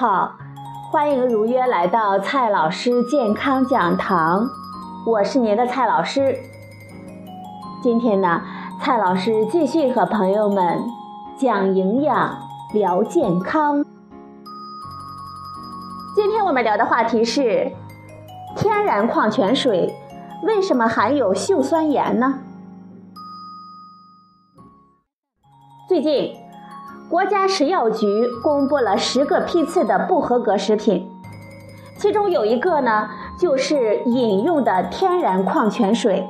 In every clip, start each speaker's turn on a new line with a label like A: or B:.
A: 好，欢迎如约来到蔡老师健康讲堂，我是您的蔡老师。今天呢，蔡老师继续和朋友们讲营养、聊健康。今天我们聊的话题是：天然矿泉水为什么含有溴酸盐呢？最近。国家食药局公布了十个批次的不合格食品，其中有一个呢，就是饮用的天然矿泉水，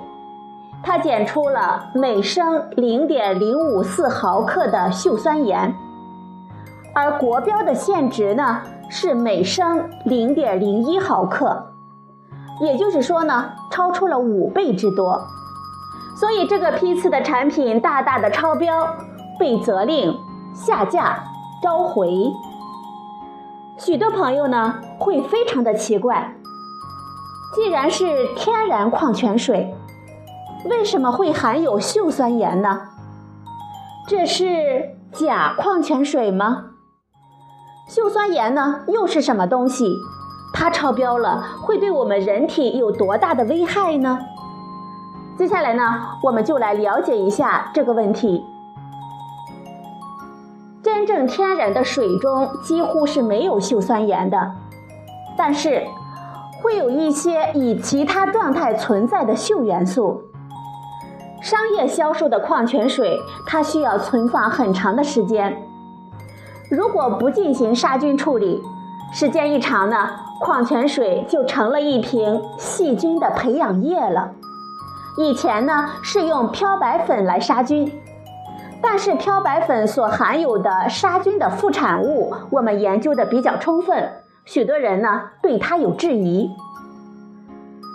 A: 它检出了每升零点零五四毫克的溴酸盐，而国标的限值呢是每升零点零一毫克，也就是说呢，超出了五倍之多，所以这个批次的产品大大的超标，被责令。下架、召回，许多朋友呢会非常的奇怪，既然是天然矿泉水，为什么会含有溴酸盐呢？这是假矿泉水吗？溴酸盐呢又是什么东西？它超标了会对我们人体有多大的危害呢？接下来呢，我们就来了解一下这个问题。正天然的水中几乎是没有溴酸盐的，但是会有一些以其他状态存在的溴元素。商业销售的矿泉水，它需要存放很长的时间，如果不进行杀菌处理，时间一长呢，矿泉水就成了一瓶细菌的培养液了。以前呢，是用漂白粉来杀菌。但是漂白粉所含有的杀菌的副产物，我们研究的比较充分，许多人呢对它有质疑。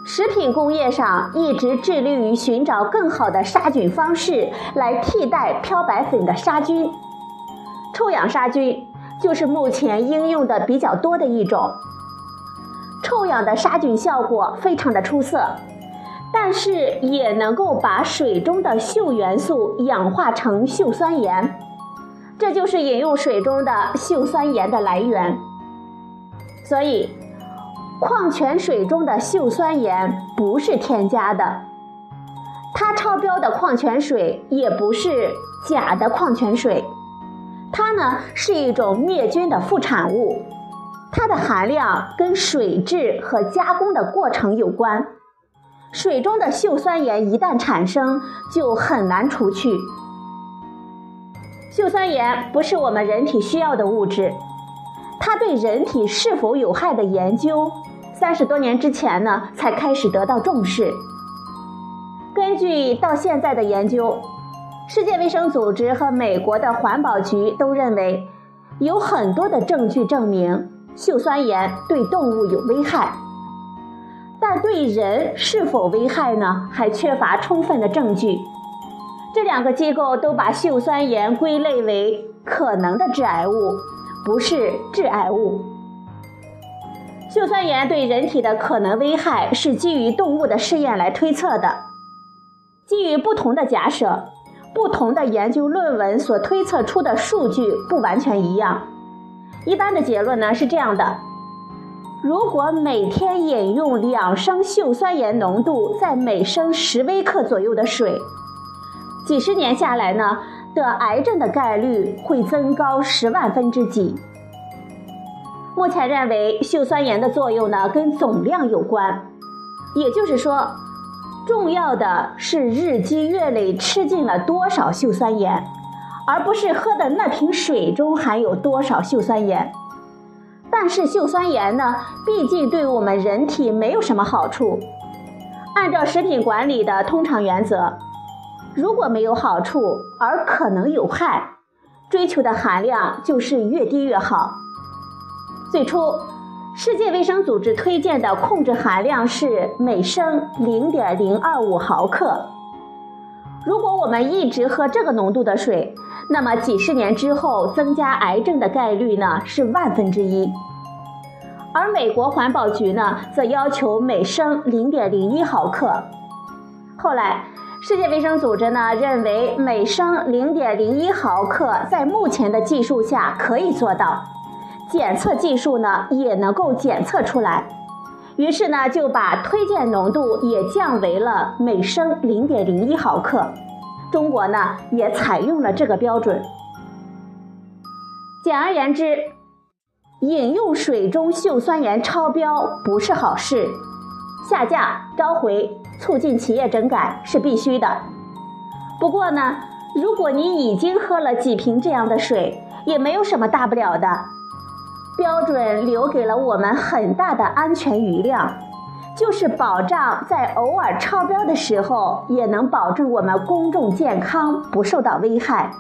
A: 食品工业上一直致力于寻找更好的杀菌方式来替代漂白粉的杀菌，臭氧杀菌就是目前应用的比较多的一种。臭氧的杀菌效果非常的出色。但是也能够把水中的溴元素氧化成溴酸盐，这就是饮用水中的溴酸盐的来源。所以，矿泉水中的溴酸盐不是添加的，它超标的矿泉水也不是假的矿泉水，它呢是一种灭菌的副产物，它的含量跟水质和加工的过程有关。水中的溴酸盐一旦产生，就很难除去。溴酸盐不是我们人体需要的物质，它对人体是否有害的研究，三十多年之前呢才开始得到重视。根据到现在的研究，世界卫生组织和美国的环保局都认为，有很多的证据证明溴酸盐对动物有危害。但对人是否危害呢？还缺乏充分的证据。这两个机构都把溴酸盐归类为可能的致癌物，不是致癌物。溴酸盐对人体的可能危害是基于动物的试验来推测的，基于不同的假设，不同的研究论文所推测出的数据不完全一样。一般的结论呢是这样的。如果每天饮用两升溴酸盐浓度在每升十微克左右的水，几十年下来呢，得癌症的概率会增高十万分之几。目前认为溴酸盐的作用呢跟总量有关，也就是说，重要的是日积月累吃进了多少溴酸盐，而不是喝的那瓶水中含有多少溴酸盐。但是溴酸盐呢，毕竟对我们人体没有什么好处。按照食品管理的通常原则，如果没有好处而可能有害，追求的含量就是越低越好。最初，世界卫生组织推荐的控制含量是每升零点零二五毫克。如果我们一直喝这个浓度的水，那么几十年之后，增加癌症的概率呢是万分之一。而美国环保局呢，则要求每升零点零一毫克。后来，世界卫生组织呢认为每升零点零一毫克在目前的技术下可以做到，检测技术呢也能够检测出来，于是呢就把推荐浓度也降为了每升零点零一毫克。中国呢也采用了这个标准。简而言之，饮用水中溴酸盐超标不是好事，下架召回，促进企业整改是必须的。不过呢，如果你已经喝了几瓶这样的水，也没有什么大不了的。标准留给了我们很大的安全余量。就是保障在偶尔超标的时候，也能保证我们公众健康不受到危害。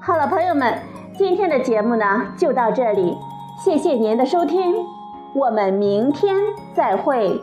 A: 好了，朋友们，今天的节目呢就到这里，谢谢您的收听，我们明天再会。